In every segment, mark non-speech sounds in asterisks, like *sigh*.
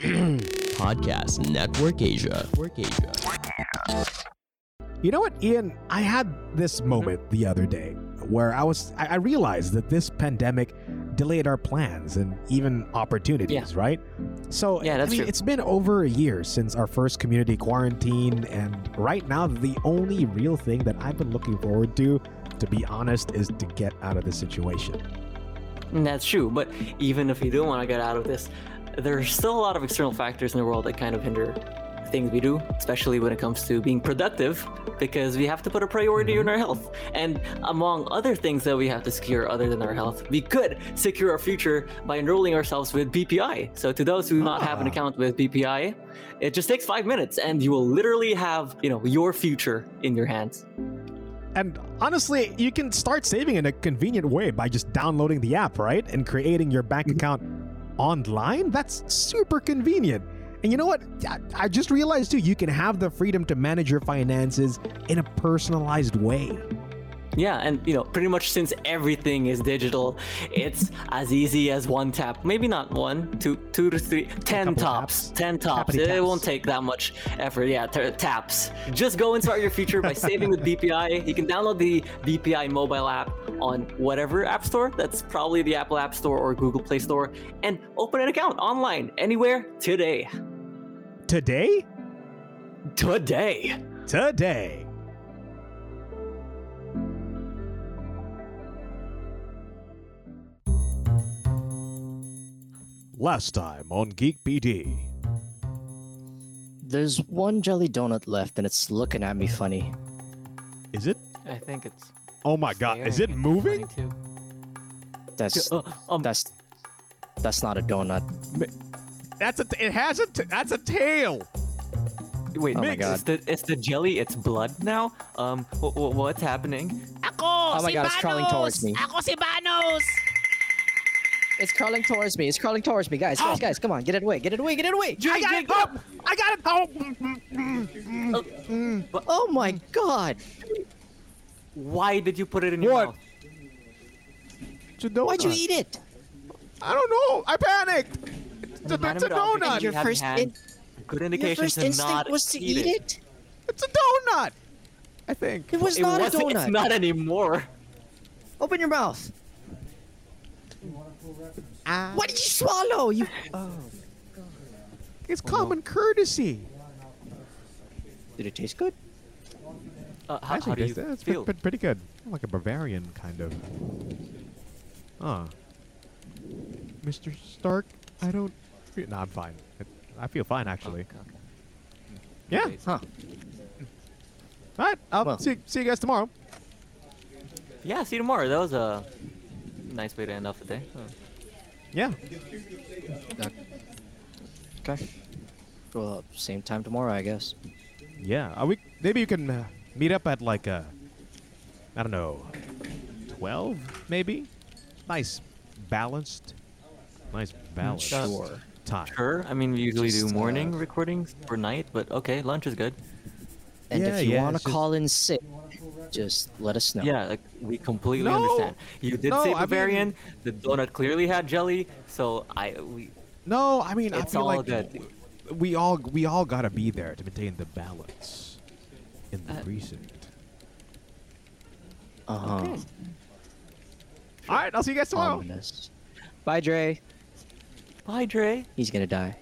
*clears throat* Podcast Network Asia. Network Asia. You know what, Ian? I had this mm-hmm. moment the other day where I was I, realized that this pandemic delayed our plans and even opportunities, right? So Yeah, that's I mean, true. it's been over a year since our first community quarantine, and right now the only real thing that I've been looking forward to, to be honest, is to get out of this situation. That's true, but even if we do want to get out of this, there's still a lot of external factors in the world that kind of hinder things we do, especially when it comes to being productive, because we have to put a priority on our health. And among other things that we have to secure other than our health, we could secure our future by enrolling ourselves with BPI. So to those who do not have an Ah. account with BPI, it just takes five minutes and you will literally have, you know, your future in your hands. And honestly, you can start saving in a convenient way by just downloading the app, right? And creating your bank account online. That's super convenient. And you know what? I, just realized too, you can have the freedom to manage your finances in a personalized way. Yeah, and you know, pretty much since everything is digital, it's as easy as one tap. Maybe not one, two, two to three, ten tops. taps. Ten tops. It taps. won't take that much effort. Yeah, t- taps. Just go and start your future by saving with BPI. You can download the BPI mobile app on whatever app store. That's probably the Apple App Store or Google Play Store, and open an account online anywhere today. Today? Today. Today. Last time on Geek PD. There's one jelly donut left and it's looking at me funny. Is it? I think it's. Oh my god, is it moving? That's Uh, um, that's that's not a donut. That's a it has a t- that's a tail. Wait, Oh my Mix, God. It's the it's the jelly. It's blood now. Um, wh- wh- what's happening? Ako, Oh my si God, it's crawling towards me. Ako si Banos! It's crawling towards me. It's crawling towards me, guys. Guys, guys, come on, get it away, get it away, get it away. I got it. Oh, I got it. Oh. Oh my god! Why did you put it in your What? mouth? It's donut. Why'd you eat it? I don't know. I panicked. It's a, it's a me to object donut. you Your first hand. in- Good Your indication first to instinct not was to eat it. It's a donut. I think. It was It not a donut. It's not anymore. Open your mouth. Ah, What did you swallow? You. it's common courtesy. Did it taste good? Uh, how, how do you that's feel? pretty, pretty good. Like a Bavarian kind of. Huh. Mr. Stark, I don't. Feel, no, I'm fine. I, I feel fine actually. Okay, okay. Yeah. Okay. Huh? All right. I'll Well. see, see you guys tomorrow. Yeah. See you tomorrow. That was a nice way to end off the day. Huh. Yeah. Okay. Well, same time tomorrow, I guess. Yeah. Are we? Maybe you can uh, meet up at like a. I don't know. Twelve, maybe. Nice, balanced. Nice balanced Sure. time. Sure. I mean, we usually Just, do morning uh, recordings or night, but okay, lunch is good. And Yeah, if you yeah, want to call in sick, just let us know. Yeah, like, we completely No. understand. You did No, say I mean- Bavarian. the donut clearly had jelly, so I we No, I mean I feel all like good. we all we all gotta be there to maintain the balance in the Uh, precinct. Uh huh. All right, I'll see you guys tomorrow. Ominous. Bye, Dre. Bye, Dre. He's gonna die.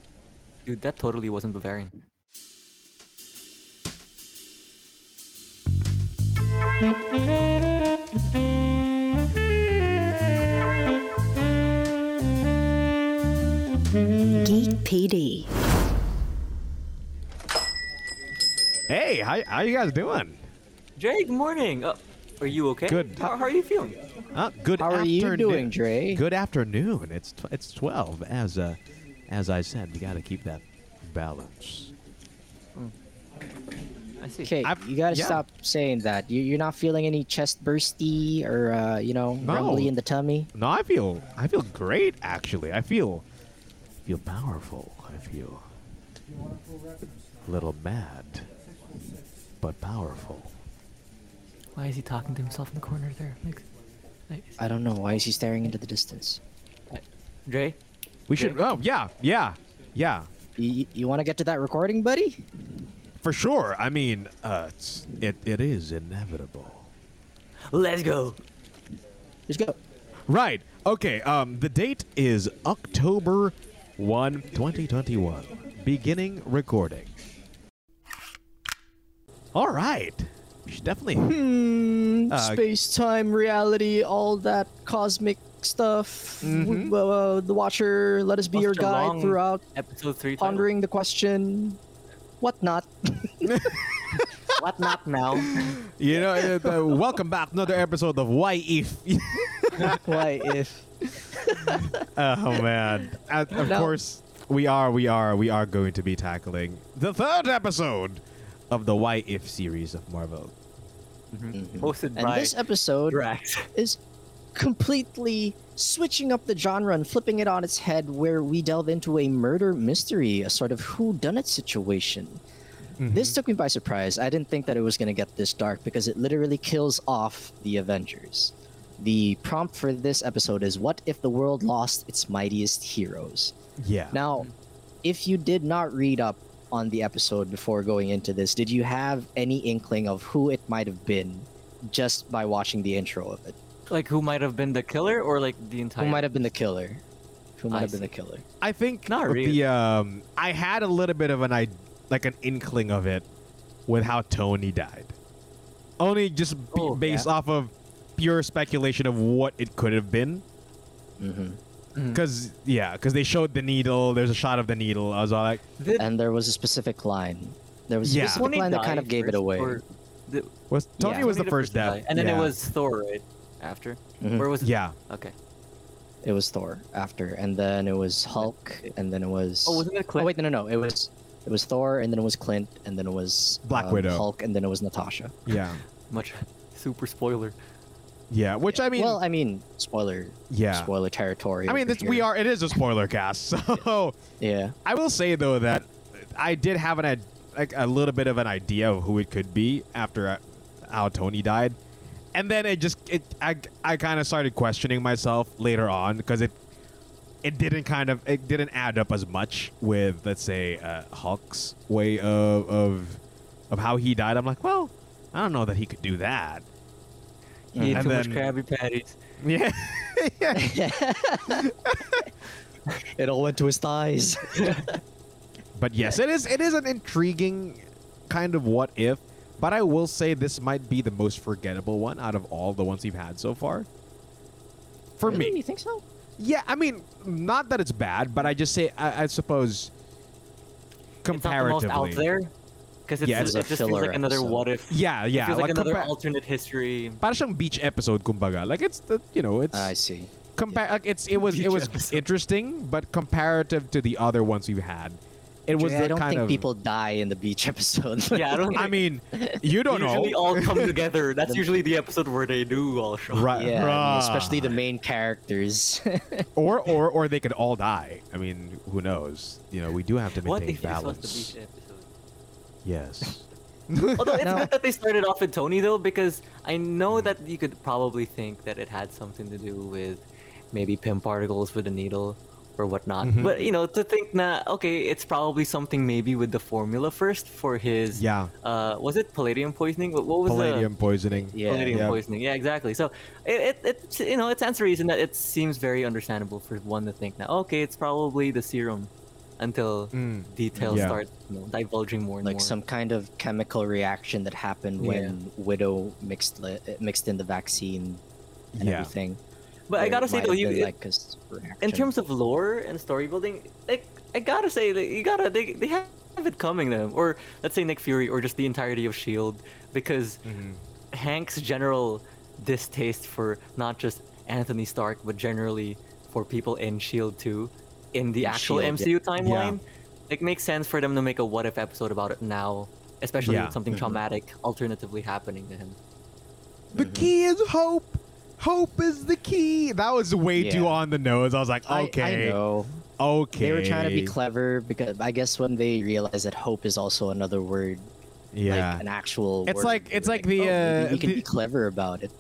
Dude, that totally wasn't Bavarian. Geek PD. Hey, how how you guys doing? Jay, good morning. Uh, are you okay? Good. How, how are you feeling? Uh, good How are you afternoon. doing, Dre? Good afternoon. It's tw- it's twelve. As uh, as I said, we gotta keep that balance. I see. Okay, I've- you gotta yeah. stop saying that. You, you're not feeling any chest bursty or uh, you know No. rumbly in the tummy. No, I feel I feel great actually. I feel feel powerful. I feel a little mad, but powerful. Why is he talking to himself in the corner there? Like, like, I don't know. Why is he staring into the distance? Dre, We should. Oh yeah, yeah, yeah. You, you want to get to that recording, buddy? For sure. I mean, uh, it's, it it is inevitable. Let's go. Let's go. Right. Okay. Um, the date is October 1, 2021. Beginning recording. All right. We should definitely. Hmm, Uh, space, time, reality, all that cosmic stuff. Mhm. W- uh, the Watcher, let us be your guide throughout Episode three. title. pondering the question, what not? *laughs* What not now? You know, uh, uh, welcome back. Another episode of Why If. *laughs* Why if? *laughs* oh man. Uh, of No. course, we are. We are. We are going to be tackling the third episode of the Why If series of Marvel. Hosted And by this episode Drax. is completely switching up the genre and flipping it on its head where we delve into a murder mystery, a sort of who done it situation. Mm-hmm. This took me by surprise. I didn't think that it was going to get this dark because it literally kills off the Avengers. The prompt for this episode is what if the world lost its mightiest heroes? Yeah. Now, if you did not read up on the episode before going into this, did you have any inkling of who it might have been just by watching the intro of it? Like who might have been the killer, or like the entire? Who might have been the killer? Who might I have been the killer? I think Not the really. um I had a little bit of an I like an inkling of it with how Tony died. Only just be, Oh, based yeah. off of pure speculation of what it could have been. Mm-hmm. Cause yeah, cause they showed the needle. There's a shot of the needle. I was all like, Did And there was a specific line. There was a Yeah. specific Tony line that kind of gave it away. or did- was Tony Yeah. was the first to death, and then yeah. it was Thor, right? After, Mhm. or was it? yeah, Okay. It was Thor after, and then it was Hulk, and then it was. Oh, wasn't it Clint? Oh wait, no, no, no. It was it was Thor, and then it was Clint, and then it was Black um, Widow. Hulk, and then it was Natasha. yeah, *laughs* *laughs* Much super spoiler. yeah. Which I mean, well, I mean, spoiler, yeah. spoiler territory. I mean, this, we are. It is a spoiler cast, *laughs* so Yeah. I will say though that I did have an id- like a little bit of an idea of who it could be after uh, how Tony died, and then it just it I, I kind of started questioning myself later on because it it didn't kind of it didn't add up as much with let's say uh, Hulk's way of of of how he died. I'm like, well, I don't know that he could do that. He ate And too much then- Krabby Patties. *laughs* Yeah. yeah. *laughs* it all went to his thighs. *laughs* But yes, it is it is an intriguing kind of what if. But I will say this might be the most forgettable one out of all the ones we've had so far. For Really? me, you think so? yeah. I mean, not that it's bad, but I just say I, I suppose comparatively. It's not the most out there. Because Yeah, it it's a just feels like another episode. what if. Yeah, It yeah. feels like, another compa- alternate history. para siyang beach episode, kumbaga. Like it's the you know it's I see. compare like it's it was it was episode. interesting, but comparative to the other ones we've had, it was I the don't kind think of. people die in the beach *laughs* episode. Yeah, I don't. think. I mean, you don't they usually know. all come *laughs* together. That's usually the episode where they do all show. Right, yeah, I mean, especially the main characters. *laughs* or or or they could all die. I mean, who knows? You know, we do have to What maintain if this was balance. the beach episode? Yes. Although it's No. good that they started off with Tony though, because I know hmm. that you could probably think that it had something to do with maybe Pym particles with the needle or whatnot. Mhm. But you know, to think that okay, it's probably something maybe with the formula first for his. Yeah. Uh, was it palladium poisoning? What, what was Palladium poisoning. Yeah. palladium Yeah. poisoning? Yeah, exactly. So it, it, it you know it stands to reason that it seems very understandable for one to think now. Okay, it's probably the serum. Until Mm. details Yeah. start you know, divulging more and like more. some kind of chemical reaction that happened when Widow mixed li- mixed in the vaccine and Yeah. everything. But I gotta say though, you like a s- in terms of lore and story building, like I gotta say, like, you gotta they they have it coming them, or let's say Nick Fury, or just the entirety of Shield, because Mm-hmm. Hank's general distaste for not just Anthony Stark, but generally for people in Shield too, in the In actual S.H.I.E.L.D., MCU timeline, it makes sense for them to make a what if episode about it now, especially Yeah. with something Mhm. traumatic alternatively happening to him. The key is hope. Hope is the key. That was way too on the nose. I was like, okay, I, know okay. they were trying to be clever because I guess when they realized that hope is also another word, Yeah. like an actual. It's word, like- it's they were like the, "Oh, uh, we can the- be clever about it.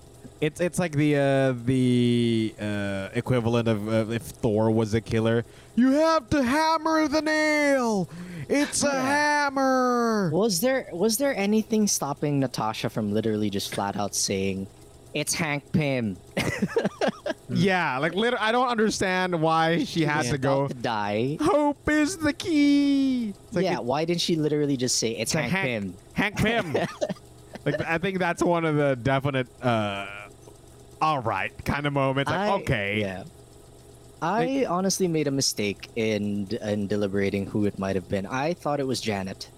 It's it's like the uh, the uh, equivalent of uh, if Thor was a killer. You have to hammer the nail. It's a hammer. Was there was there anything stopping Natasha from literally just flat out saying, "It's Hank Pym"? *laughs* Yeah, like literally, I don't understand why she had He's to go. to die. Hope is the key. Like yeah, it- why didn't she literally just say, "It's it's Hank, Hank, Pym"? Hank Pym. *laughs* like I think that's one of the definite. uh all right, kind of moments. Like, I- okay, Yeah. I honestly made a mistake in in deliberating who it might have been. I thought it was Janet.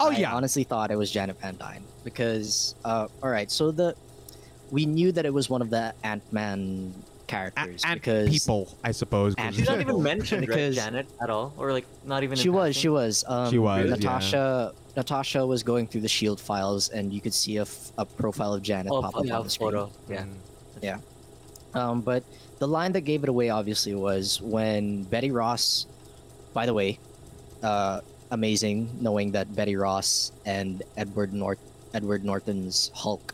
oh I yeah, honestly thought it was Janet Van Dyne because, uh, all right, so the we knew that it was one of the Ant Man characters and because people, I suppose. And She's not even mentioned, right, Because- Janet, at all, or like not even. in she was she was um, She was, yeah. Natasha. Natasha was going through the Shield files, and you could see a, f- a profile of Janet Oh, pop up yeah, on the screen. photo. Yeah. Mm. Um, but the line that gave it away obviously was when Betty Ross. By the way, uh, amazing knowing that Betty Ross and Edward North Edward Norton's Hulk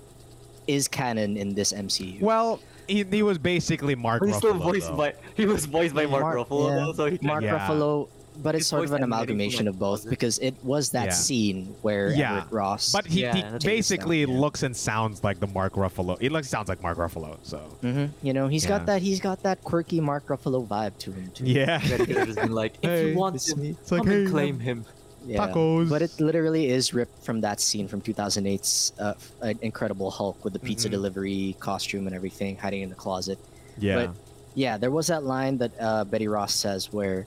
is canon in this MCU. Well, he, he was basically Mark But he's still Ruffalo, voiced though. by he was voiced by Mark, Mark- Ruffalo, yeah. though, so he Mark Yeah. Ruffalo, but it's His sort of an amalgamation like, of both because it was that Yeah. scene where Yeah. Edward Ross. But he, Yeah, he that's- basically yeah. looks and sounds like the Mark Ruffalo. He looks sounds like Mark Ruffalo. So Mhm, you know, he's Yeah. got that. He's got that quirky Mark Ruffalo vibe to him too. yeah, Betty could have just been like, if Hey, you want him, me. It's like, come and claim him. Yeah. tacos. But it literally is ripped from that scene from 2008's uh, Incredible Hulk with the pizza Mhm. delivery costume and everything hiding in the closet. yeah, but- Yeah, there was that line that uh, Betty Ross says where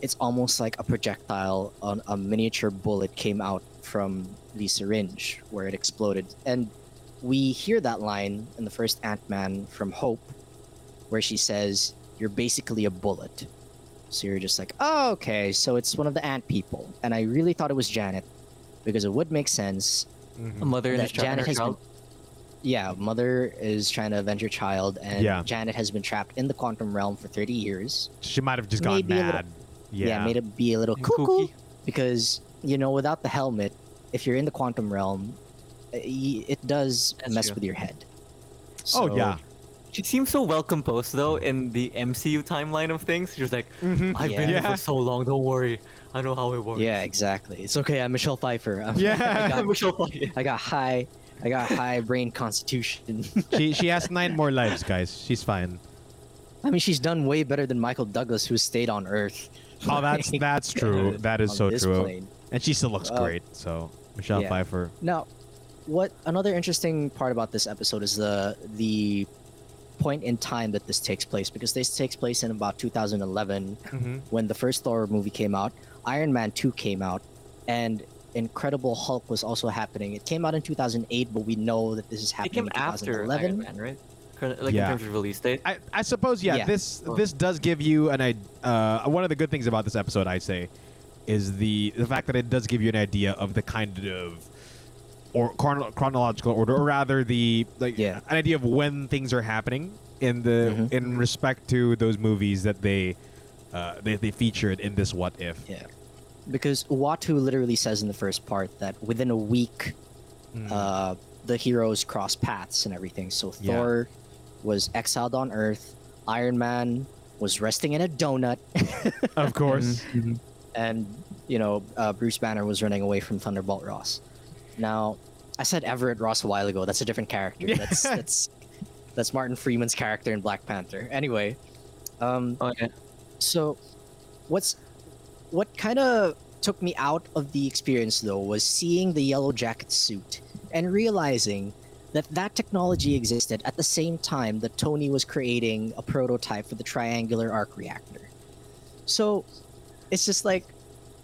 it's almost like a projectile on a miniature bullet came out from the syringe where it exploded. And we hear that line in the first Ant Man from Hope where she says, You're basically a bullet. So you're just like, oh, okay, so it's one of the ant people. And I really thought it was Janet because it would make sense. Mhm. A mother and That child. Janet her has been- Yeah, mother is trying to avenge her child, and Yeah. Janet has been trapped in the quantum realm for 30 years. she might have just gone maybe a little- mad. Yeah, Yeah, made it be a little And cuckoo because, you know, without the helmet, if you're in the quantum realm, uh, it does That's mess true. with your head. Oh yeah. She seems so well composed though in the MCU timeline of things. She was like, Mhm. I've been here for so long. Don't worry, I know how it works. Yeah, exactly. It's okay. I'm Michelle Pfeiffer. *laughs* I'm, Yeah. I got, *laughs* Michelle Pfeiffer. I got high. I got high brain constitution. *laughs* she she has nine more lives, guys. She's fine. I mean, she's done way better than Michael Douglas, who stayed on Earth. Oh, that's that's true. That is so true. plane. And she still looks Uh, great. So Michelle yeah. Pfeiffer. Now, what another interesting part about this episode is the the point in time that this takes place because this takes place in about 2011 Mhm. when the first Thor movie came out, Iron Man 2 came out, and Incredible Hulk was also happening. It came out in 2008, but we know that this is It happening came in after 2011. Iron Man, right? Like Yeah. in terms of release date. I, I suppose yeah, Yeah. This Oh. this does give you an idea. Uh, one of the good things about this episode, I'd say, is the the fact that it does give you an idea of the kind of or chrono- chronological order, or rather the like Yeah. an idea of when things are happening in the Mhm. in respect to those movies that they uh, they, they featured in this what if. Yeah. Because Uatu literally says in the first part that within a week, Mm. uh, the heroes cross paths and everything. So Yeah. Thor was exiled on Earth. Iron Man was resting in a donut, of course. *laughs* and you know uh, Bruce Banner was running away from Thunderbolt Ross. Now, I said Everett Ross a while ago. That's a different character. Yeah. That's that's *laughs* that's Martin Freeman's character in Black Panther. Anyway, um, yeah. so, what's what kind of took me out of the experience though was seeing the yellow jacket suit and realizing that that technology existed at the same time that Tony was creating a prototype for the triangular arc reactor. So, it's just like,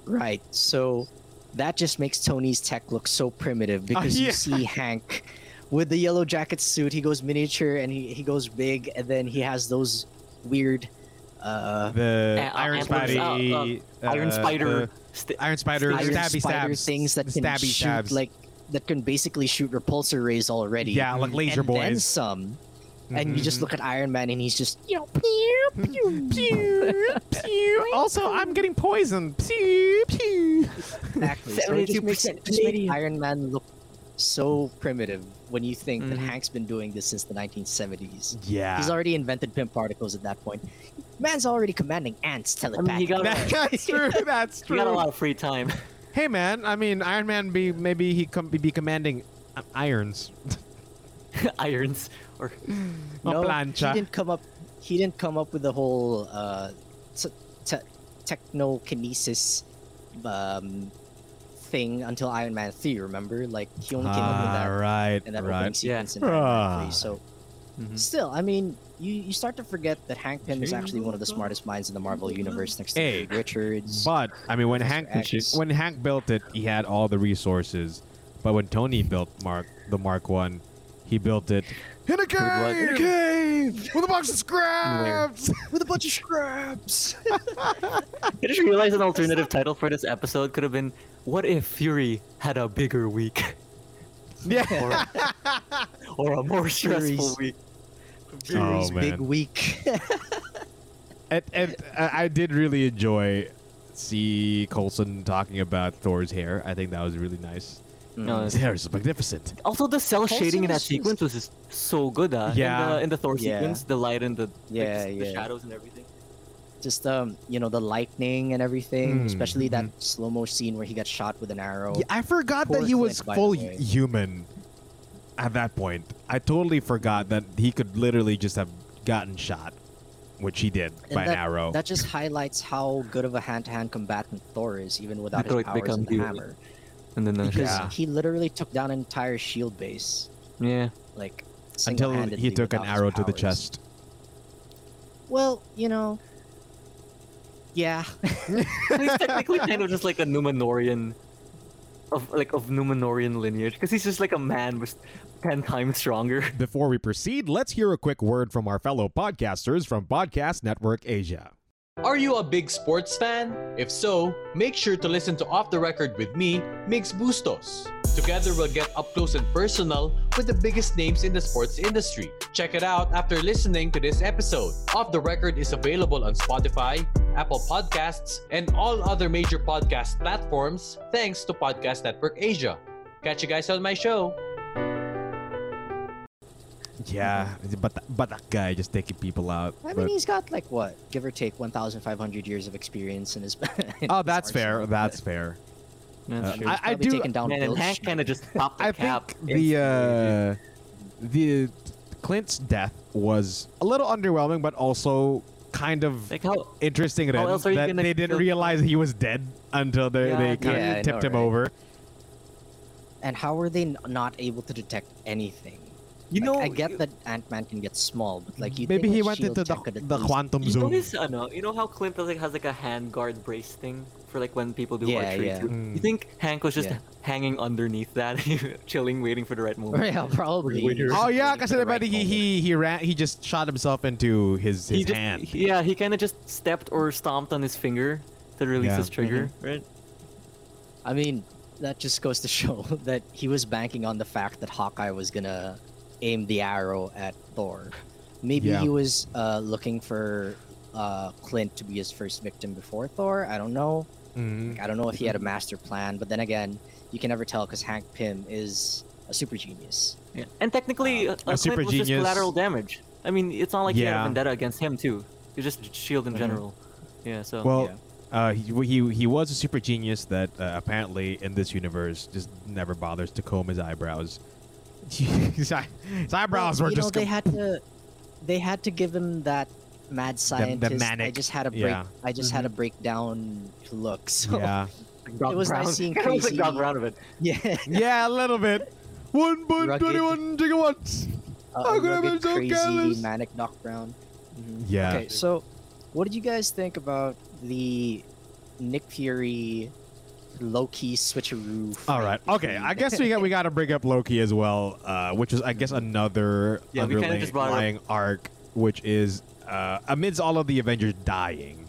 right. So, that just makes Tony's tech look so primitive because yeah. you see *laughs* Hank with the yellow jacket suit. He goes miniature and he, he goes big, and then he has those weird. Uh, The Uh, Iron uh, Spidey, Iron uh, Spider. the st- Iron Spider, iron stabby spider stabs, things that can stabby shoot stabs. like that can basically shoot repulsor rays already. yeah, like laser and then boys. Some. And you just Mhm. look at Iron Man and he's just you know pew pew Pew, pew. *laughs* Also, I'm getting poisoned. Pew, pew. exactly. So it just makes, 72% just makes Iron Man look so primitive when you think that Mhm. Hank's been doing this since the 1970s. Yeah. He's already invented Pym particles at that point. Man's already commanding ants telepathically. got- *laughs* That's true. *laughs* That's You true. got a lot of free time. Hey man, I mean Iron Man be maybe he com- be commanding uh, irons. *laughs* Irons or A no, plancha. he didn't come up. He didn't come up with the whole uh, t- te- technokinesis um, thing until Iron Man 3. Remember, like he only came up with Ah, that right, in that opening right. sequence in Iron Man Ah. 3. So Mhm. still, I mean, you, you start to forget that Hank Pym is actually one of the smartest minds in the Marvel universe next to Hey, Richards. But I mean, when Hank X. when Hank built it, he had all the resources. But when Tony built Mark the Mark One, he built it in a cave, what? in a cave with a box of scraps. *laughs* with a bunch of scraps. *laughs* I just realized an alternative title for this episode could have been "What if Fury had a bigger week yeah. *laughs* or a more stressful Fury's- week?" Fury's Oh, big week. and, and I I did really enjoy see Coulson talking about Thor's hair. I think that was really nice. No, His it's- hair is magnificent. Also, the cell Coulson shading in that was just- sequence was just so good. Uh, Yeah. In the, in the Thor Yeah. sequence, the light and the like, Yeah, the yeah. shadows and everything. just um you know the lightning and everything Mm, especially that slow mo scene where he got shot with an arrow Yeah, I forgot that Poor he was Clint, by full way. human at that point. I totally forgot that he could literally just have gotten shot, which he did And by an arrow. that just highlights how good of a hand-to-hand combatant thor is even without his Detroit powers become and the human. hammer And then the because Yeah. he literally took down an entire shield base yeah, like Until he took an arrow to the chest. well you know yeah *laughs* he's technically kind of just like a Numenorian, of like of Numenorian lineage, because he's just like a man with ten times stronger. Before we proceed, let's hear a quick word from our fellow podcasters from Podcast Network Asia. Are you a big sports fan? If so, make sure to listen to Off the Record with me, Mix Bustos. Together we'll get up close and personal with the biggest names in the sports industry. Check it out after listening to this episode. Off the Record is available on Spotify, Apple Podcasts, and all other major podcast platforms thanks to Podcast Network Asia. Catch you guys on my show. Yeah, but but that guy just taking people out. i but- mean he's got like what give or take 1500 years of experience in his *laughs* in oh, his that's fair. arsenal, That's but fair. That's Uh, true. I- he's do- taken down Man, and Hank kind of just popped *laughs* the I cap. think the uh, the Clint's death was a little underwhelming, but also kind of like how interesting How that, else are you that gonna they didn't kill- realize he was dead until they, Yeah, they kind yeah, of tipped know, him right? over. and how are they not able to detect anything you Like, know I get that Ant Man can get small, but like you Maybe think he a went shield into the, tech could the quantum You know zone. his, ano, you know how Clint like, has like a hand guard brace thing for like when people do Yeah, archery yeah. too? Mm. You think Hank was just Yeah. hanging underneath that, *laughs* chilling, waiting for the right moment? yeah, probably. Wait, wait, Oh yeah, Waiting because for the right he, he he ran he just shot himself into his his he just, hand. Yeah, he kind of just stepped or stomped on his finger to release Yeah. his trigger, right? I mean, that just goes to *laughs* show that he was banking on the fact that Hawkeye was gonna aim the arrow at Thor. Maybe Yeah. he was uh, looking for uh, Clint to be his first victim before Thor. I don't know. Mhm. Like, I don't know if he had a master plan, but then again, you can never tell because Hank Pym is a super genius. Yeah. And technically, uh, uh, Clint super was just genius. collateral damage. I mean, it's not like he had a vendetta against him too. It's just Shield in Mhm. general. Yeah. So. Well, yeah. uh, he, he he was a super genius that uh, apparently in this universe just never bothers to comb his eyebrows. *laughs* his, his eyebrows Well, were you just know, they had to they had to give him that mad scientist. I manic- I just had a break. yeah. I just had a breakdown look. So yeah *laughs* Doc it was nice seeing *laughs* Kinda Doc crazy- Brown of it. yeah, yeah a little bit. One point Rugged. twenty one gigawatts. a, How a could I be so crazy, careless? manic Doc Brown. Mhm. Yeah. Okay, so what did you guys think about the Nick Fury low key switcheroo? All fight right. Okay. I guess we got we got to bring up Loki as well, uh, which is I guess another Yeah, we kinda just brought it up. underlying arc, which is uh, amidst all of the Avengers dying,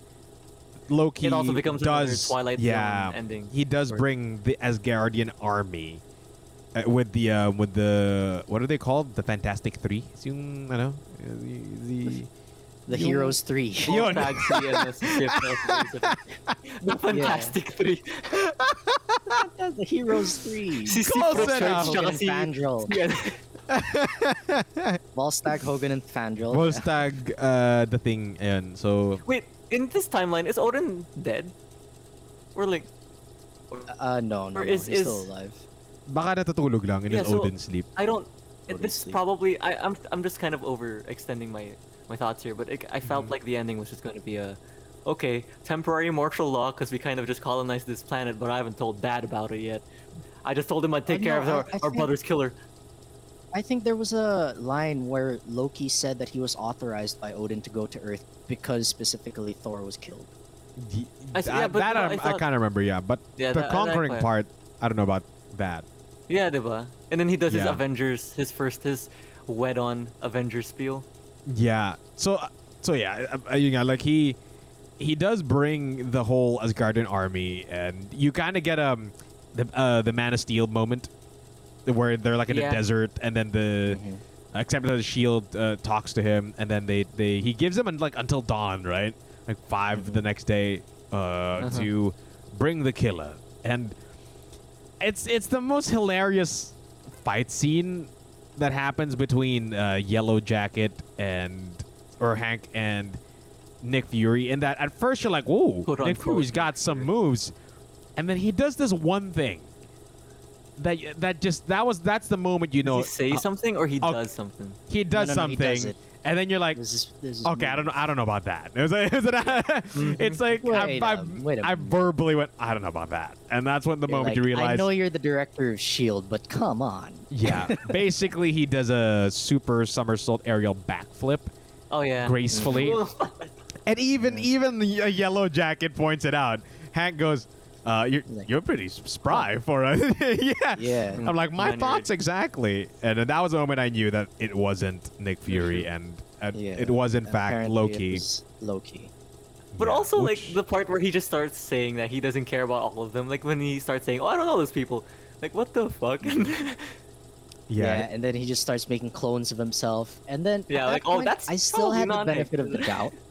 Loki It also becomes another does Twilight yeah Zone ending. he does Or- bring the Asgardian army. Uh, with the uh, with the what are they called? The Fantastic Three? Yung, ano, uh, the, the the Yung- Heroes Three. Yun. Tag three the Sith of *laughs* the *laughs* Fantastic Three. the Heroes Three. Si Close Secret enough. Church, tsaka Hogun si... Fandral. Yeah. Volstagg, Hogun, and Fandral. Volstagg, *laughs* uh, the thing, and so Wait, in this timeline, is Odin dead? Or like, Uh, no, no, Or no. he's is- still alive. baka natutulog lang in Yeah, his so- Odin sleep. I don't. Odin this is probably. I, I'm. I'm just kind of overextending my my thoughts here, but it, I felt Mm-hmm. like the ending was just going to be a, okay, temporary martial law because we kind of just colonized this planet, but I haven't told Dad about it yet. I just told him I'd take Uh, care no, of our, I- I our think- brother's killer. I think there was a line where Loki said that he was authorized by Odin to go to Earth because specifically Thor was killed. Y- I see, that yeah, but that no, I, I I thought- kind of remember, yeah. But Yeah, the that- that conquering part. part, I don't know about that. Yeah, diba? And then he does his Avengers, his first, his wed-on Avengers spiel. Yeah. So uh, so yeah, uh, you know, like he he does bring the whole Asgardian army, and you kind of get um the uh, the Man of Steel moment where they're like in Yeah. a desert, and then the except that the shield uh, talks to him, and then they they he gives him like until dawn, right? Like 5 the next day uh, to bring the killer, and it's it's the most hilarious fight scene that happens between uh, Yellow Jacket and or Hank and Nick Fury. In that, at first you're like, "Whoa, Quote, Nick unquote, Fury's got Nick some Fury. moves," and then he does this one thing that that just that was that's the moment you know Does he say uh, something or he oh, does something? he does No, no, no, he something, does it. and then you're like, This is, this is Okay, I don't know. I don't know about that. *laughs* It was like, it was an- mm-hmm. it's like I, Wait I, a- wait a I minute. verbally went, I don't know about that, and that's when the You're moment like, you realize, I know you're the director of Shield, but come on. *laughs* yeah. Basically, he does a super somersault aerial backflip Oh yeah. gracefully, *laughs* and even even the uh, yellow jacket points it out. Hank goes, uh, "You're you're pretty spry for a *laughs* yeah." Yeah. I'm like, my Minor- thoughts exactly, and then that was the moment I knew that it wasn't Nick Fury, and, and Yeah. it was in fact Loki. It was Loki. But Yeah, also which- like the part where he just starts saying that he doesn't care about all of them. Like when he starts saying, "Oh, I don't know those people." Like what the fuck? yeah, *laughs* and then he just starts making clones of himself, and then Yeah, that like, oh, point, that's I still probably had the benefit Nick. of the doubt. *laughs*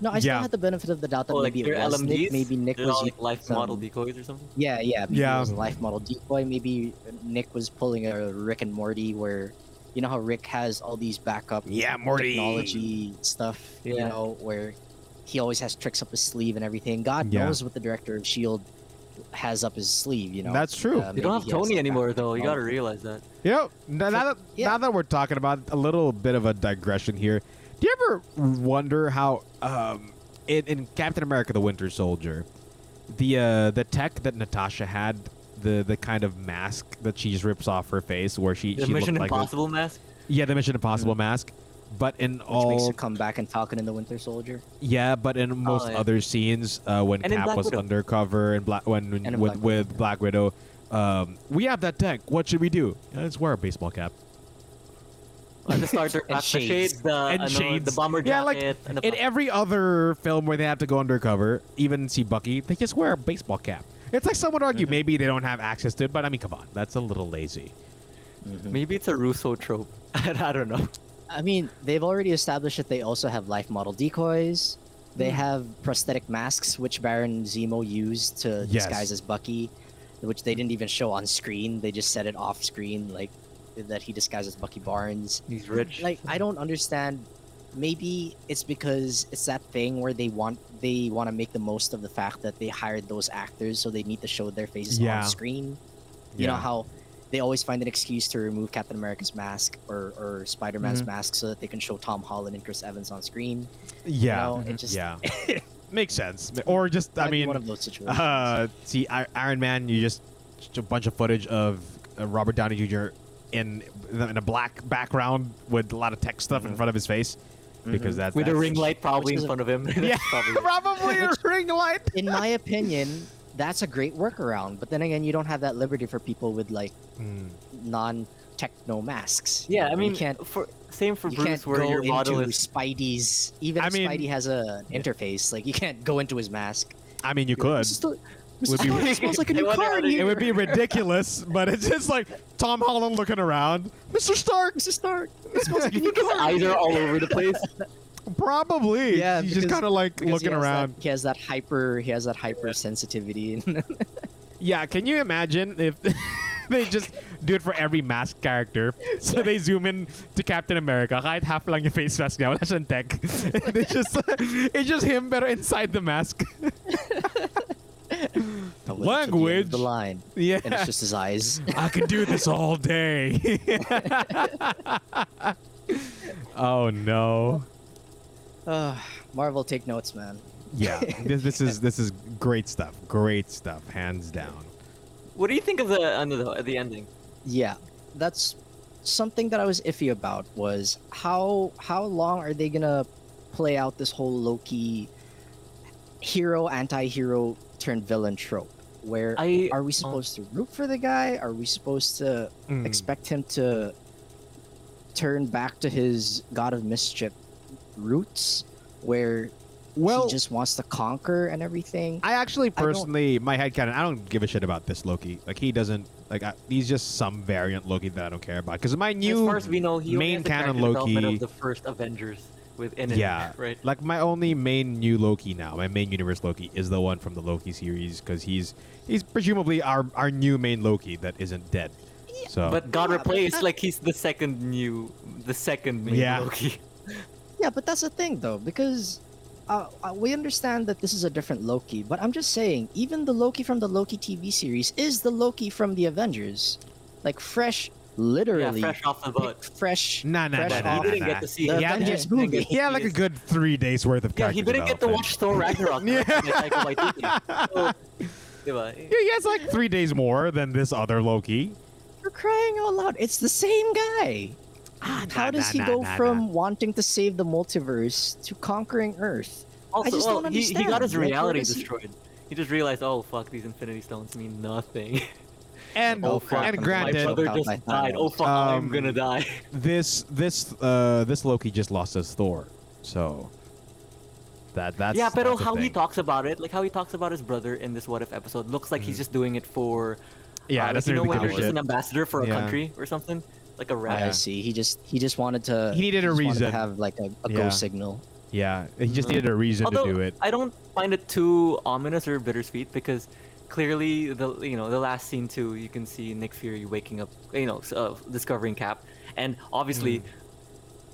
No, I still Yeah. had the benefit of the doubt that oh, maybe they're it was Nick. Maybe Nick They're was all, like life some- model decoys or something. Yeah, yeah, maybe Yeah. it was a life model decoy. Maybe Nick was pulling a Rick and Morty, where you know how Rick has all these backup Yeah, Morty. technology stuff. You know where he always has tricks up his sleeve and everything. God Yeah. knows what the director of Shield has up his sleeve. You know, That's true. Uh, You don't have Tony anymore though. You gotta realize that. You know, now, now that, yeah. now that we're talking about a little bit of a digression here, do you ever wonder how um, in, in Captain America: The Winter Soldier, the uh, the tech that Natasha had, the the kind of mask that she just rips off her face, where she The she Mission looked like a- Impossible mask. yeah, the Mission Impossible mask. But in Which makes all, her come back and Falcon and the Winter Soldier. yeah, but in most Oh, yeah. other scenes, uh, when And Cap Black was Widow. undercover and Black when, when And with, Black with Widow. Black Widow, um, we have that tech. What should we do? Yeah, let's wear a baseball cap. *laughs* And the starter And pack, the shades. shades, the and ano, shades. the bomber jacket, yeah, like and the in pop- every other film where they have to go undercover, even see Bucky, they just wear a baseball cap. It's like someone would argue Mm-hmm. maybe they don't have access to it, but I mean, come on, that's a little lazy. Maybe it's a Russo trope. *laughs* I don't know. I mean, they've already established that they also have life model decoys. They have prosthetic masks, which Baron Zemo used to Yes. disguise as Bucky, which they didn't even show on screen. They just said it off screen, like that he disguised as Bucky Barnes. He's rich. Like, I don't understand. Maybe it's because it's that thing where they want they want to make the most of the fact that they hired those actors, so they need to show their faces Yeah. on screen. You know how they always find an excuse to remove Captain America's mask or, or Spider Man's Mm-hmm. mask so that they can show Tom Holland and Chris Evans on screen. Yeah, know, it just- yeah, *laughs* makes sense. Or just, I Might be mean, one of those situations. uh, see, Iron Man, you just just a bunch of footage of uh, Robert Downey Jr. in in a black background with a lot of tech stuff in front of his face because that's with a ring light probably in is a- front of him. *laughs* Yeah, probably- *laughs* probably a ring light. In my *laughs* opinion, that's a great workaround. But then again, you don't have that liberty for people with like Mm. non techno masks. yeah, I mean, You mean, can't for same for you Bruce, can't where go your model into is. Spidey's. Even I if mean- Spidey has a interface, like you can't go into his mask. I mean, you could. This is the- this Would be- it smells like a new wonder car in to- It would be ridiculous, but it's just like Tom Holland looking around. Mr. Stark, Mr. Stark. It smells like a new car. Eyes are all over the place. probably. Yeah, he's just kind of like looking he around. That, he has that hyper. He has that hypersensitivity. *laughs* Yeah, can you imagine if *laughs* they just do it for every mask character. So they zoom in to Captain America. Kahit half lang yung face mask niya. Wala siyang tech. *laughs* It's just, it's just him pero inside the mask. *laughs* I went to the Language. The line. yeah. And it's just his eyes. I could do this all day. *laughs* oh no. Uh, Marvel, take notes, man. Yeah. This, this is this is great stuff. Great stuff, hands down. What do you think of the end of the, the ending? Yeah, that's something that I was iffy about. Was how how long are they gonna play out this whole Loki hero anti-hero turned villain trope? Where I- are we supposed to root for the guy? Are we supposed to Mm. expect him to turn back to his god of mischief roots, where Well, he just wants to conquer and everything? I actually I don't- personally, my headcanon, I don't give a shit about this Loki. Like he doesn't like I, he's just some variant Loki that I don't care about. Because my as new far as we know, he main canon Loki- of the first Avengers within it. Yeah. right. like my only main new Loki now, my main universe Loki is the one from the Loki series because he's he's presumably our our new main Loki that isn't dead. So But God Yeah, replaced that- like he's the second new, the second main Yeah. Loki. *laughs* Yeah, but that's the thing though, because uh, uh, we understand that this is a different Loki, but I'm just saying, even the Loki from the Loki TV series is the Loki from the Avengers, like fresh, literally yeah, fresh off the boat. picked fresh. Nah, nah, fresh nah, nah, off He didn't nah. get to see The. Yeah, Avengers *laughs* yeah. movie. he had like a good three days worth of Yeah, he didn't get to watch Thor Ragnarok. *laughs* Yeah. by *laughs* So. Yeah, he has like three days more than this other Loki. You're crying out loud, it's the same guy. Ah, How nah, does he nah, go nah, from nah. wanting to save the multiverse to conquering Earth? Also, just well, don't he, he got understand. his Like, what reality he- destroyed. He just realized, oh fuck, these Infinity Stones mean nothing. And Oh, fuck, and granted, my brother just by died. Oh Thanos. fuck, I'm Um, gonna die. this this uh this Loki just lost his Thor, so that that's yeah, but that's a how he talks about it, like how he talks about his brother in this What If episode, looks like he's just doing it for. Yeah, uh, like, you know when give you're just an ambassador for a Yeah. country or something, like a a I rap. see. He just he just wanted to. He needed a reason. to have like a, a Yeah. go signal. Yeah, he just Mhm. needed a reason Although to do it. I don't find it too ominous or bittersweet because clearly the you know the last scene too you can see Nick Fury waking up you know uh, discovering Cap and obviously Mm.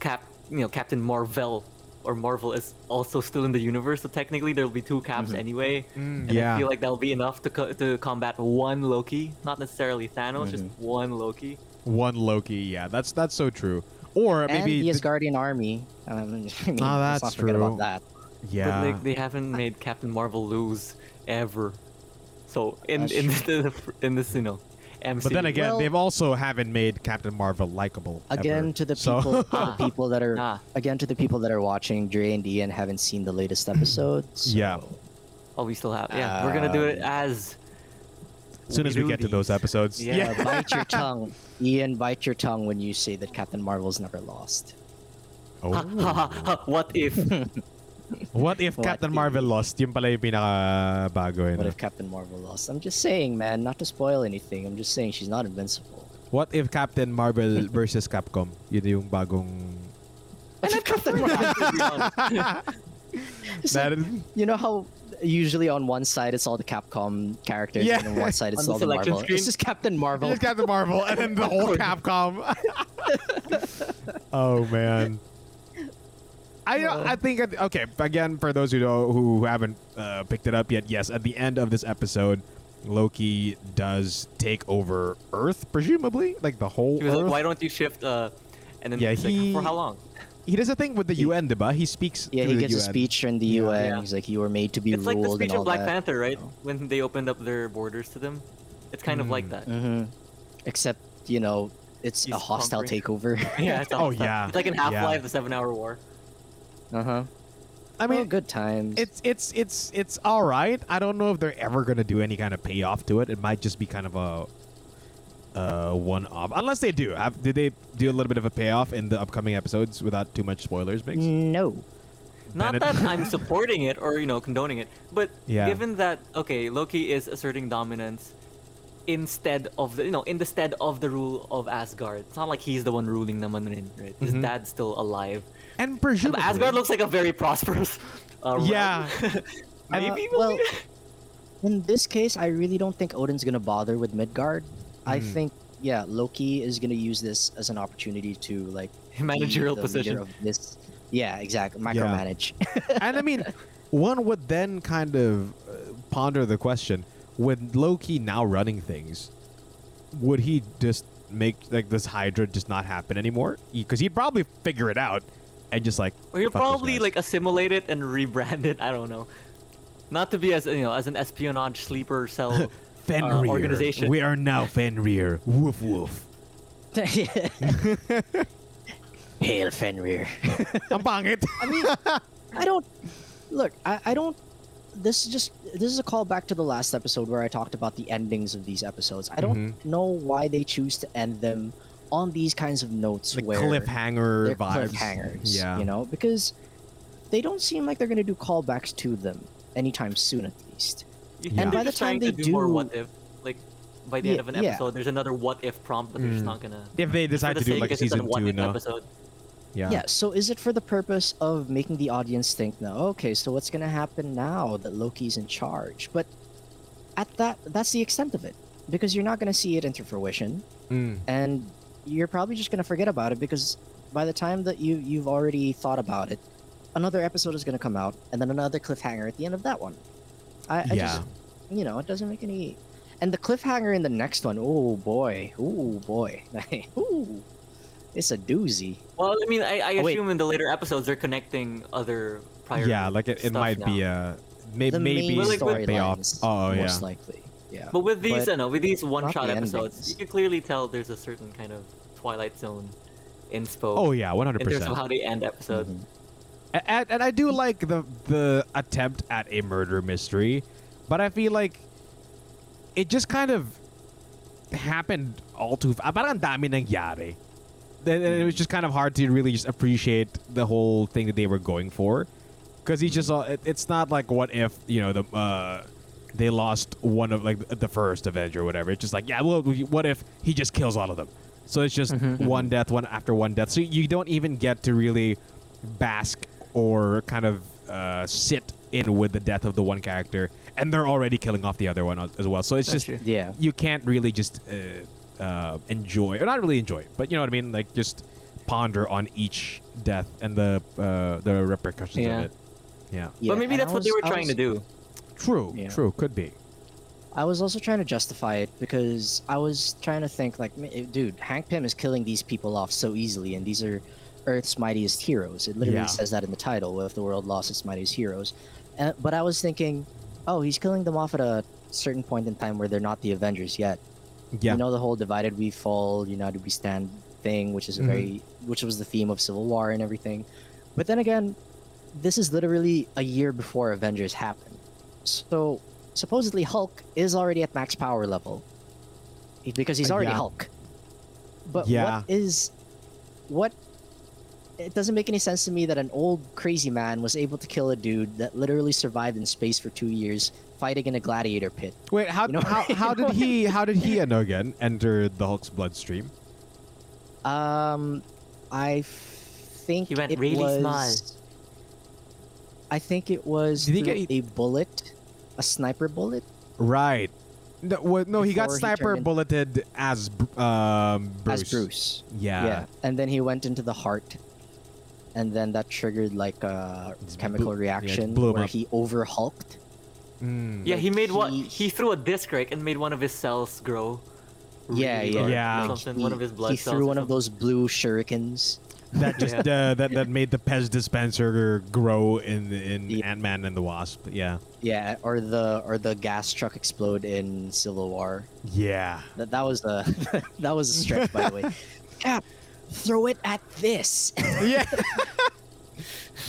Cap you know Captain Marvel or Marvel is also still in the universe so technically there'll be two Caps anyway and I feel like that'll be enough to co- to combat one Loki not necessarily Thanos just Mm-hmm. one Loki One Loki, yeah, that's that's so true. Or and maybe the the- Asgardian army. Um, *laughs* I mean, Oh, let's that's not true. about that. yeah, but like they haven't made Captain Marvel lose ever so in That's in the, in this you know MCU but then again, Well- they've also haven't made Captain Marvel likable. Again, ever. to the So- people, to the *laughs* *laughs* people that are Ah. again to the people that are watching Dre and Ian haven't seen the latest episodes. *clears throat* Yeah. Oh, we still have. Yeah, we're gonna do it as. as soon as we do get to those these. episodes, Yeah. Uh, bite your *laughs* tongue, Ian. Bite your tongue when you say that Captain Marvel's never lost. Oh. Ha, ha, ha, ha, what if? What if *laughs* What Captain if- Marvel lost? Yung pala yung pinaka bago yun. What ah. if Captain Marvel lost? I'm just saying, man, not to spoil anything. I'm just saying she's not invincible. What if Captain Marvel *laughs* versus Capcom? Yun yung bagong Captain Marvel. *laughs* It's like, you know how usually on one side it's all the Capcom characters, Yeah. and on one side it's On all the selection Marvel. screen? It's just Captain Marvel. Just Captain Marvel and then the whole Capcom. oh man. I I think okay again for those who know, who haven't uh, picked it up yet. Yes, at the end of this episode, Loki does take over Earth, presumably like the whole He was like, why don't you shift? Uh, and then Yeah, it's like, he- for how long? he does a thing with the UN, diba? He speaks. Yeah, he the gives a speech from the Yeah. UN. Yeah. He's like, "You were made to be ruled. It's like the speech of Black that." Panther, right? When they opened up their borders to them. It's kind of like that. hmm Except, you know, it's He's a hostile conquering. takeover. *laughs* Yeah. It's Oh, yeah. It's like in Half Yeah. Life, the Seven Hour War. Uh huh. I mean, good times. it's it's it's it's all right. I don't know if they're ever gonna do any kind of payoff to it. It might just be kind of a uh one off, unless they do. Have did they do a little bit of a payoff in the upcoming episodes without too much spoilers, Biggs? no. Not it- that I'm *laughs* supporting it or you know condoning it, but Yeah. given that okay, Loki is asserting dominance instead of the you know in the stead of the rule of Asgard. It's not like he's the one ruling them, right? His Mhm. dad's still alive. And And presumably, Asgard looks like a very prosperous. Uh. Yeah. *laughs* maybe. Uh, well, in this case, I really don't think Odin's gonna bother with Midgard. I Mm. think yeah, Loki is gonna use this as an opportunity to like be *laughs* Managerial position. of this. Yeah, exactly. Micromanage. *laughs* and I mean, one would then kind of uh, ponder the question: With Loki now running things, would he just make like this Hydra just not happen anymore? Because he'd probably figure it out and just like. Or he'll fuck those probably like assimilated and *laughs* rebranded. I don't know. Not to be as you know as an espionage sleeper *laughs* cell Fenrir. organization. We are now Fenrir. Woof woof. *laughs* Hail Fenrir. Ang pangit. I mean, I don't look. I, I don't. This is just this is a callback to the last episode where I talked about the endings of these episodes. I don't Mhm. know why they choose to end them on these kinds of notes Like where cliffhanger they're vibes. cliffhangers. Yeah. you know, because they don't seem like they're gonna do callbacks to them anytime soon, at least. You Yeah. think by the time they do more do- what if, like by the end of an yeah. episode, there's another what if prompt, but they're just Mm. not gonna. If they decide to do sake like a it's just season what two, if no. episode. Yeah. Yeah. So is it for the purpose of making the audience think now? Okay, so what's gonna happen now that Loki's in charge? But at that, that's the extent of it, because you're not gonna see it into fruition, Mm. and you're probably just gonna forget about it because by the time that you you've already thought about it, another episode is gonna come out, and then another cliffhanger at the end of that one. I, I Yeah. just, you know, it doesn't make any. And the cliffhanger in the next one, oh boy, oh boy, *laughs* ooh, it's a doozy. Well, I mean, I, I Oh, wait. assume in the later episodes they're connecting other prior. Yeah, like it, it might now. be a may, the maybe main Well, like with- payoff. storylines, Oh yeah. most likely. Yeah. But with these, But I know, with these one-shot the episodes, endings. you can clearly tell there's a certain kind of Twilight Zone inspo. Oh yeah, one hundred percent. in terms of percent. how they end episodes. Mhm. And, and I do like the the attempt at a murder mystery, but I feel like it just kind of happened all too. fa- Parang ang dami nangyari. Then and it was just kind of hard to really just appreciate the whole thing that they were going for, because he's just it, it's not like what if you know the. Uh, they lost one of like the first Avenger or whatever. It's just like, yeah, well, what if he just kills all of them? So it's just one death, one after one death. So you don't even get to really bask or kind of uh, sit in with the death of the one character, and they're already killing off the other one as well. So it's That's just true. Yeah. you can't really just uh, uh, enjoy, or not really enjoy, but you know what I mean, like just ponder on each death and the uh, the repercussions Yeah. of it. Yeah, yeah. but maybe and I that's what they were trying was- to do. True, true, could be. I was also trying to justify it because I was trying to think like, dude, Hank Pym is killing these people off so easily, and these are Earth's mightiest heroes. It literally Yeah. says that in the title. If the world lost its mightiest heroes, uh, but I was thinking, oh, he's killing them off at a certain point in time where they're not the Avengers yet. Yeah, You know the whole divided we fall, united we stand thing, which is a Mhm. very, which was the theme of Civil War and everything. But then again, this is literally a year before Avengers happened. So supposedly Hulk is already at max power level because he's Uh, already yeah. Hulk. But Yeah. what is what? It doesn't make any sense to me that an old crazy man was able to kill a dude that literally survived in space for two years fighting in a gladiator pit. Wait, how, You know- how, how did he *laughs* how did he uh, again enter the Hulk's bloodstream? Um, I f- think He went it really was. small. I think it was Did he get- a bullet, a sniper bullet. Right. No, well, no he got Before he sniper in- bulleted as um, Bruce. As Bruce. Yeah. Yeah, and then he went into the heart, and then that triggered like a It's chemical blew- yeah, it reaction blew him where up. he overhulked. Mm. Yeah, he made what he- he threw a disc right and made one of his cells grow. Yeah, really yeah, large Yeah. Like, something. he, one of his blood he cells threw one of something. those blue shurikens. That just *laughs* uh, that that made the Pez dispenser grow in in Yeah. Ant Man and the Wasp. Yeah. Yeah, or the or the gas truck explode in Civil War. Yeah. That that was a *laughs* that was a stretch, by the way. *laughs* Cap, throw it at this. Yeah.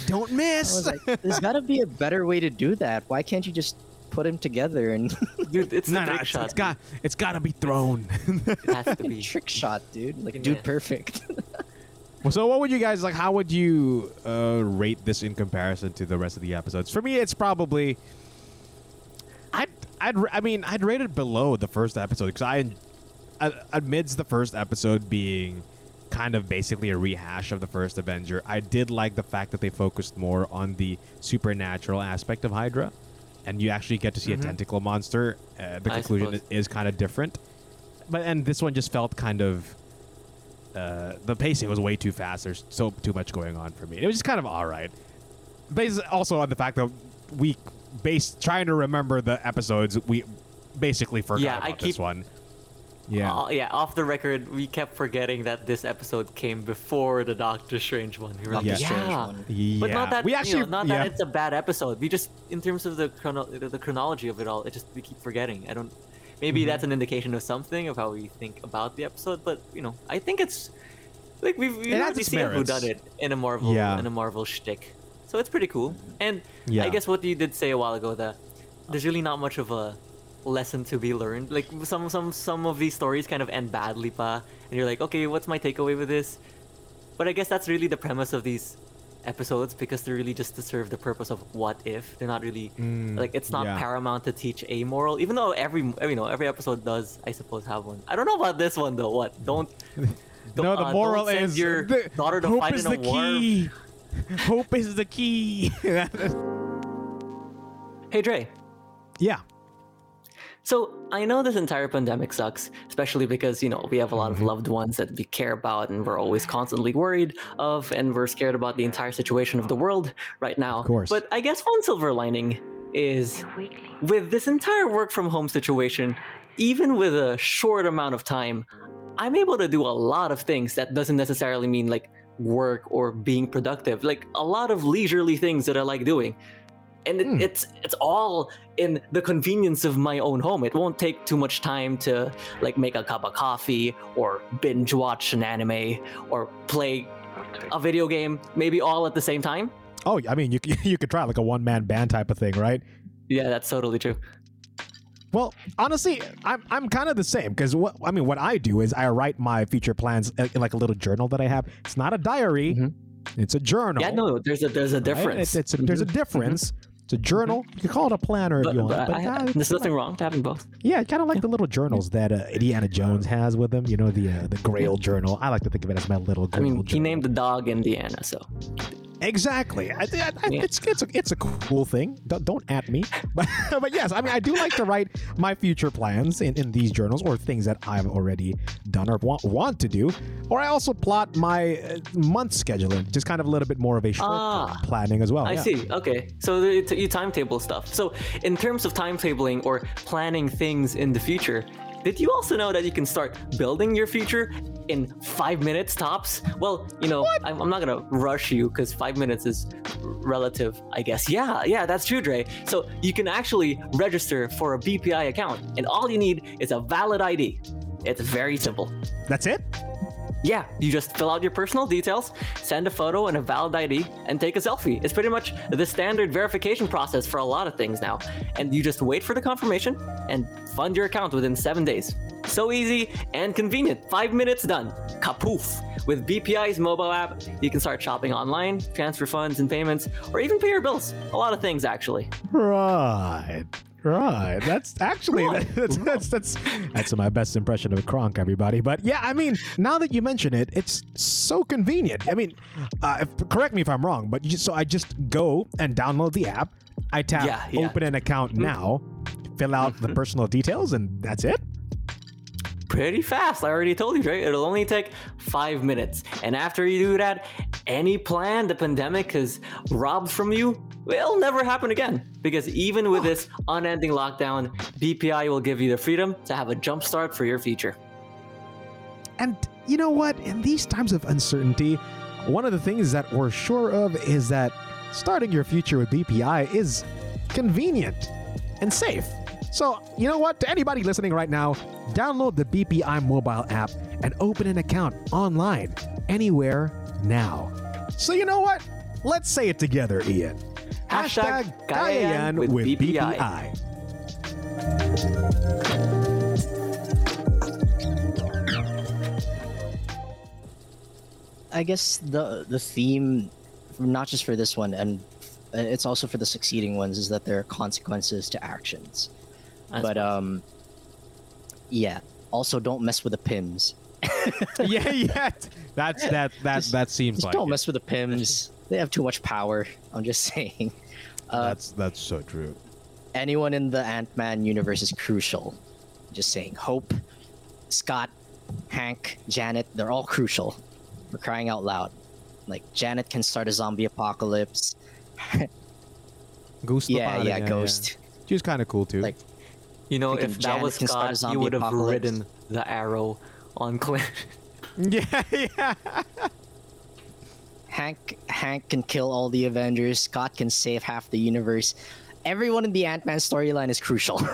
Don't I miss. was like, there's got to be a better way to do that. Why can't you just put them together and Dude, it's no, a no, trick it's, shot. it's got it's got to be thrown. It has to be. trick shot, dude? Like, Yeah. dude, perfect. So what would you guys like? How would you uh, rate this in comparison to the rest of the episodes? For me, it's probably. I'd, I'd, I mean, I'd rate it below the first episode because I, amidst the first episode being kind of basically a rehash of the first Avenger, I did like the fact that they focused more on the supernatural aspect of Hydra, and you actually get to see Mhm. a tentacle monster. Uh, the I conclusion suppose. is kind of different. but and this one just felt kind of. Uh, the pacing was way too fast. There's so too much going on for me. It was just kind of all right. Based also on the fact that we, based trying to remember the episodes, we basically forgot Yeah, I about this one. Yeah. Uh, yeah, off the record, we kept forgetting that this episode came before the Doctor Strange one. We were like, Yeah. yeah. One. yeah. But not that we you actually know, not yeah. that it's a bad episode. We just, in terms of the chrono- the chronology of it all, it just we keep forgetting. I don't. Maybe Mm-hmm. that's an indication of something of how we think about the episode. But you know, I think it's like we've, we've already seen who done it in a Marvel Yeah. in a Marvel shtick, so it's pretty cool. And Yeah. I guess what you did say a while ago that there's really not much of a lesson to be learned. Like some some some of these stories kind of end badly, pa, and you're like, okay, what's my takeaway with this? But I guess that's really the premise of these episodes because they're really just to serve the purpose of what if. They're not really like it's not Mm, yeah. paramount to teach a moral, even though every you know every episode does, I suppose, have one. I don't know about this one though. What don't. *laughs* no, the uh, don't moral is your the, daughter to hope is the key. hope is the key. *laughs* Hey Dre, yeah. So I know this entire pandemic sucks, especially because you know we have a lot of Mm-hmm. loved ones that we care about, and we're always constantly worried of, and we're scared about the entire situation of the world right now. Of course. But I guess one silver lining is with this entire work from home situation, even with a short amount of time, I'm able to do a lot of things that doesn't necessarily mean like work or being productive. Like a lot of leisurely things that I like doing. And it, Hmm. it's it's all in the convenience of my own home. It won't take too much time to like make a cup of coffee or binge watch an anime or play a video game, maybe all at the same time. Oh, I mean, you *laughs* you could try like a one man band type of thing, right? Yeah, that's totally true. Well, honestly, I'm I'm kind of the same because what I mean, what I do is I write my future plans in like a little journal that I have. It's not a diary; Mhm. it's a journal. Yeah, no, there's a there's a right? difference. It's, it's a, there's a Mhm. difference. It's a journal. You can call it a planner if But, you want. but but I, uh, there's nothing wrong to having both. Yeah, kind of like the little journals that uh, Indiana Jones has with him. You know, the uh, the Grail journal. I like to think of it as my little. I Grail mean, he named the dog Indiana, so Exactly. I, I, Yeah. It's it's a, it's a cool thing. Don't, don't at me. *laughs* But but yes, I mean I do like to write my future plans in, in these journals or things that I've already done or want, want to do. Or I also plot my uh, month scheduling, just kind of a little bit more of a short Ah. planning as well. I yeah. see. Okay, so the, you timetable stuff. So in terms of timetabling or planning things in the future, did you also know that you can start building your future in five minutes tops? Well, you know, I'm, I'm not gonna rush you because five minutes is relative, I guess. Yeah, yeah, that's true, Dre. So you can actually register for a BPI account, and all you need is a valid ID. It's very simple. That's it. Yeah, you just fill out your personal details, send a photo and a valid ID, and take a selfie. It's pretty much the standard verification process for a lot of things now. And you just wait for the confirmation and fund your account within seven days. So easy and convenient. Five minutes done. Kapoof. With BPI's mobile app, you can start shopping online, transfer funds and payments, or even pay your bills. A lot of things, actually. Right. Right. That's actually *laughs* that's, that's that's that's my best impression of Kronk, everybody. But yeah, I mean, now that you mention it, it's so convenient. I mean, uh, if, correct me if I'm wrong, but you, so I just go and download the app. I tap Yeah, yeah. open an account now, fill out the personal details, and that's it. Pretty fast. I already told you, right? It'll only take five minutes. And after you do that, any plan the pandemic has robbed from you, it'll never happen again. Because even with this unending lockdown, BPI will give you the freedom to have a jump start for your future. And you know what? In these times of uncertainty, one of the things that we're sure of is that starting your future with BPI is convenient and safe. So, you know what? To anybody listening right now, download the BPI mobile app and open an account online, anywhere, now. So, you know what? Let's say it together, Ian. Hashtag Gayayan Gayayan with BPI. BPI. I guess the the theme, not just for this one, and uh, it's also for the succeeding ones, is that there are consequences to actions. That's but um, yeah. Also, don't mess with the Pyms. *laughs* yeah, yeah. That's that that Just- that seems Just like don't it. mess with the Pyms. They have too much power. I'm just *laughs* saying. Uh, That's that's so true. anyone in the Ant Man universe is crucial. Just saying. Hope, Scott, Hank, Janet, they're all crucial. For crying out loud. Like Janet can start a zombie apocalypse. *laughs* Ghost. yeah, Lapale, yeah, Ghost. She was kind of cool too. Like, You know, if that was can Scott, you would have apocalypse. ridden the arrow on Clint. *laughs* yeah, yeah. Hank Hank can kill all the Avengers. Scott can save half the universe. Everyone in the Ant Man storyline is crucial. *laughs*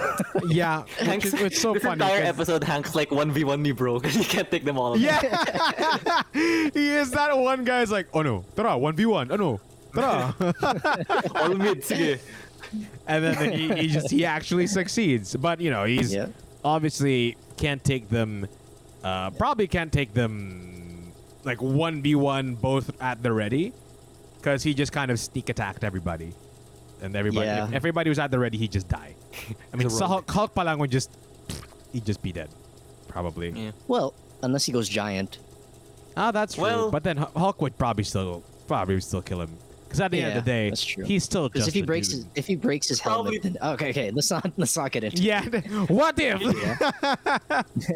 Yeah, which *laughs* Hank's, is, it's so this funny. Entire episode, Hank's like 1v1 me, bro, because you can't take them all. Yeah, he is that one guy's like, oh no, tara, one v one, oh no, tara, all mid, sige. And then, then he, he just he actually succeeds. But you know, he's Yeah. obviously can't take them. Uh, probably can't take them like one v one both at the ready, because he just kind of sneak attacked everybody, and everybody Yeah. everybody was at the ready, he just die. I mean, The so. Hulk, Hulk palang would just he'd just be dead, probably. Yeah. well, unless he goes giant. Ah, that's true. But then H- Hulk would probably still probably still kill him because at the end of the day, that's true. he's still Because just if he breaks dude. his if he breaks his Probably- helmet, then okay, okay, let's not *laughs* let's not get into. it. Yeah. *laughs* what if? *laughs*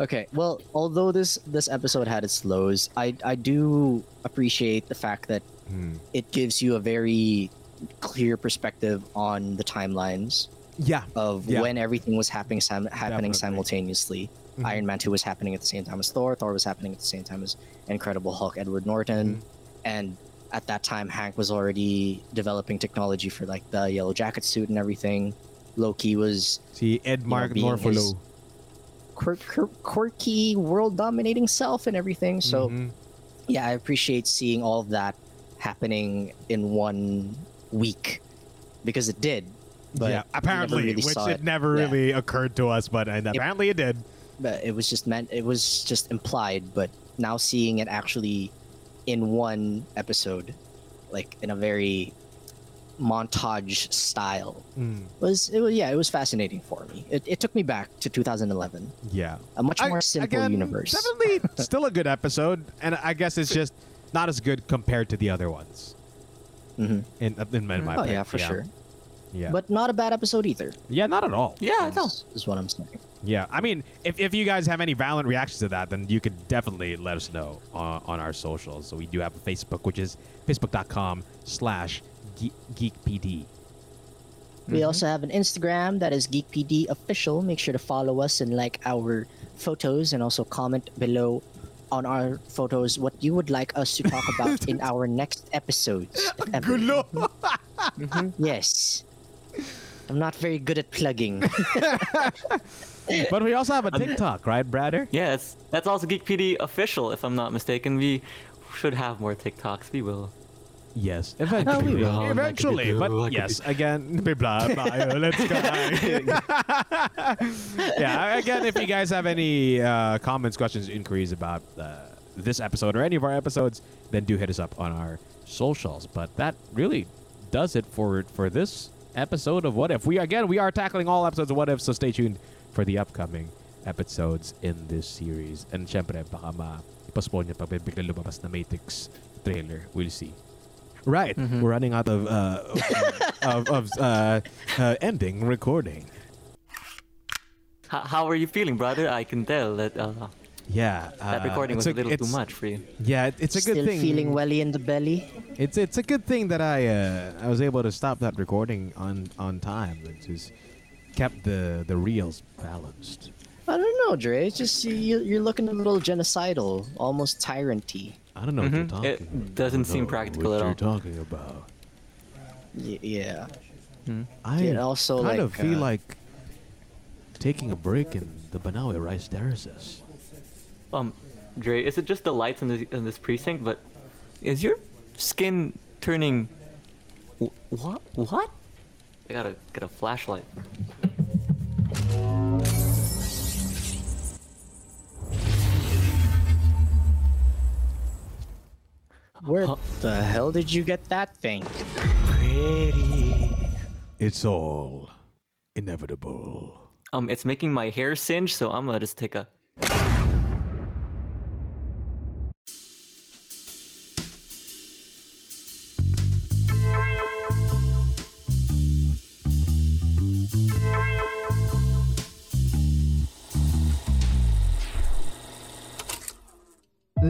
Okay, well, although this this episode had its lows, I I do appreciate the fact that Hmm. it gives you a very clear perspective on the timelines Yeah. of Yeah. when everything was happening sim- happening Definitely. simultaneously. Mhm. Iron Man 2 was happening at the same time as Thor, Thor was happening at the same time as Incredible Hulk Edward Norton, Mm-hmm. and at that time Hank was already developing technology for like the Yellowjacket suit and everything. Loki was See Ed Mark his- quir- quir- quirky, world dominating self and everything. So Mhm. yeah, I appreciate seeing all of that happening in one week because it did. But yeah, apparently, really which it, it. never Yeah. really occurred to us, but and apparently it did. but it was just meant it was just implied but now seeing it actually in one episode like in a very montage style. Mm, was it was yeah it was fascinating for me. It, it took me back to 2011 yeah. a much I- more simple again, universe. Definitely *laughs* still a good episode, and I guess it's just not as good compared to the other ones. Mhm. In in my, my oh opinion, yeah. for sure Yeah. but not a bad episode either yeah, not at all. Yeah, no. is, is what i'm saying Yeah, I mean, if, if you guys have any violent reactions to that, then you could definitely let us know on, on our socials. So we do have a Facebook, which is facebook.com slash geek- geekpd. We also have an Instagram that is GeekPD official. Make sure to follow us and like our photos and also comment below on our photos what you would like us to talk about in *laughs* our next episodes. if ever. Gulo! Mhm, *laughs* Yes. I'm not very good at plugging. *laughs* *laughs* but we also have a TikTok, right, Bradder? Yeah, that's, that's also Geek PD official, if I'm not mistaken. We should have more TikToks. We will. Yes, we eventually. will. eventually, but yes, again, blah, blah, *laughs* let's go. yeah, again, if you guys have any uh, comments, questions, inquiries about uh, this episode or any of our episodes, then do hit us up on our socials. But that really does it for for this episode of What If. We again, we are tackling all episodes of What If, so stay tuned for the upcoming episodes in this series. And syempre, baka ma-postpone niya pag bigla lumabas na Matrix trailer. We'll see. Right. We're running out of uh, *laughs* of, of uh, uh, ending recording. H- how are you feeling, brother? I can tell that uh, Yeah. that uh, recording was a, little too much for you. Yeah, it- it's a Still good thing. feeling welly in the belly. It's it's a good thing that I uh, I was able to stop that recording on on time. It just kept the the reels balanced. I don't know, Dre. It's just you, you're looking a little genocidal, almost tyranty. I don't know what you're Mhm. talking. It doesn't I don't seem know practical what at all. You're talking about. Y- yeah. I It also, kind like, of feel uh, like taking a break in the Banawe rice terraces. Um, Dre, is it just the lights in, this in this precinct? But is your skin turning? wh- What? What? I gotta get a flashlight. Where the hell did you get that thing? Pretty. It's all inevitable. Um, it's making my hair singe, so I'm gonna just take a.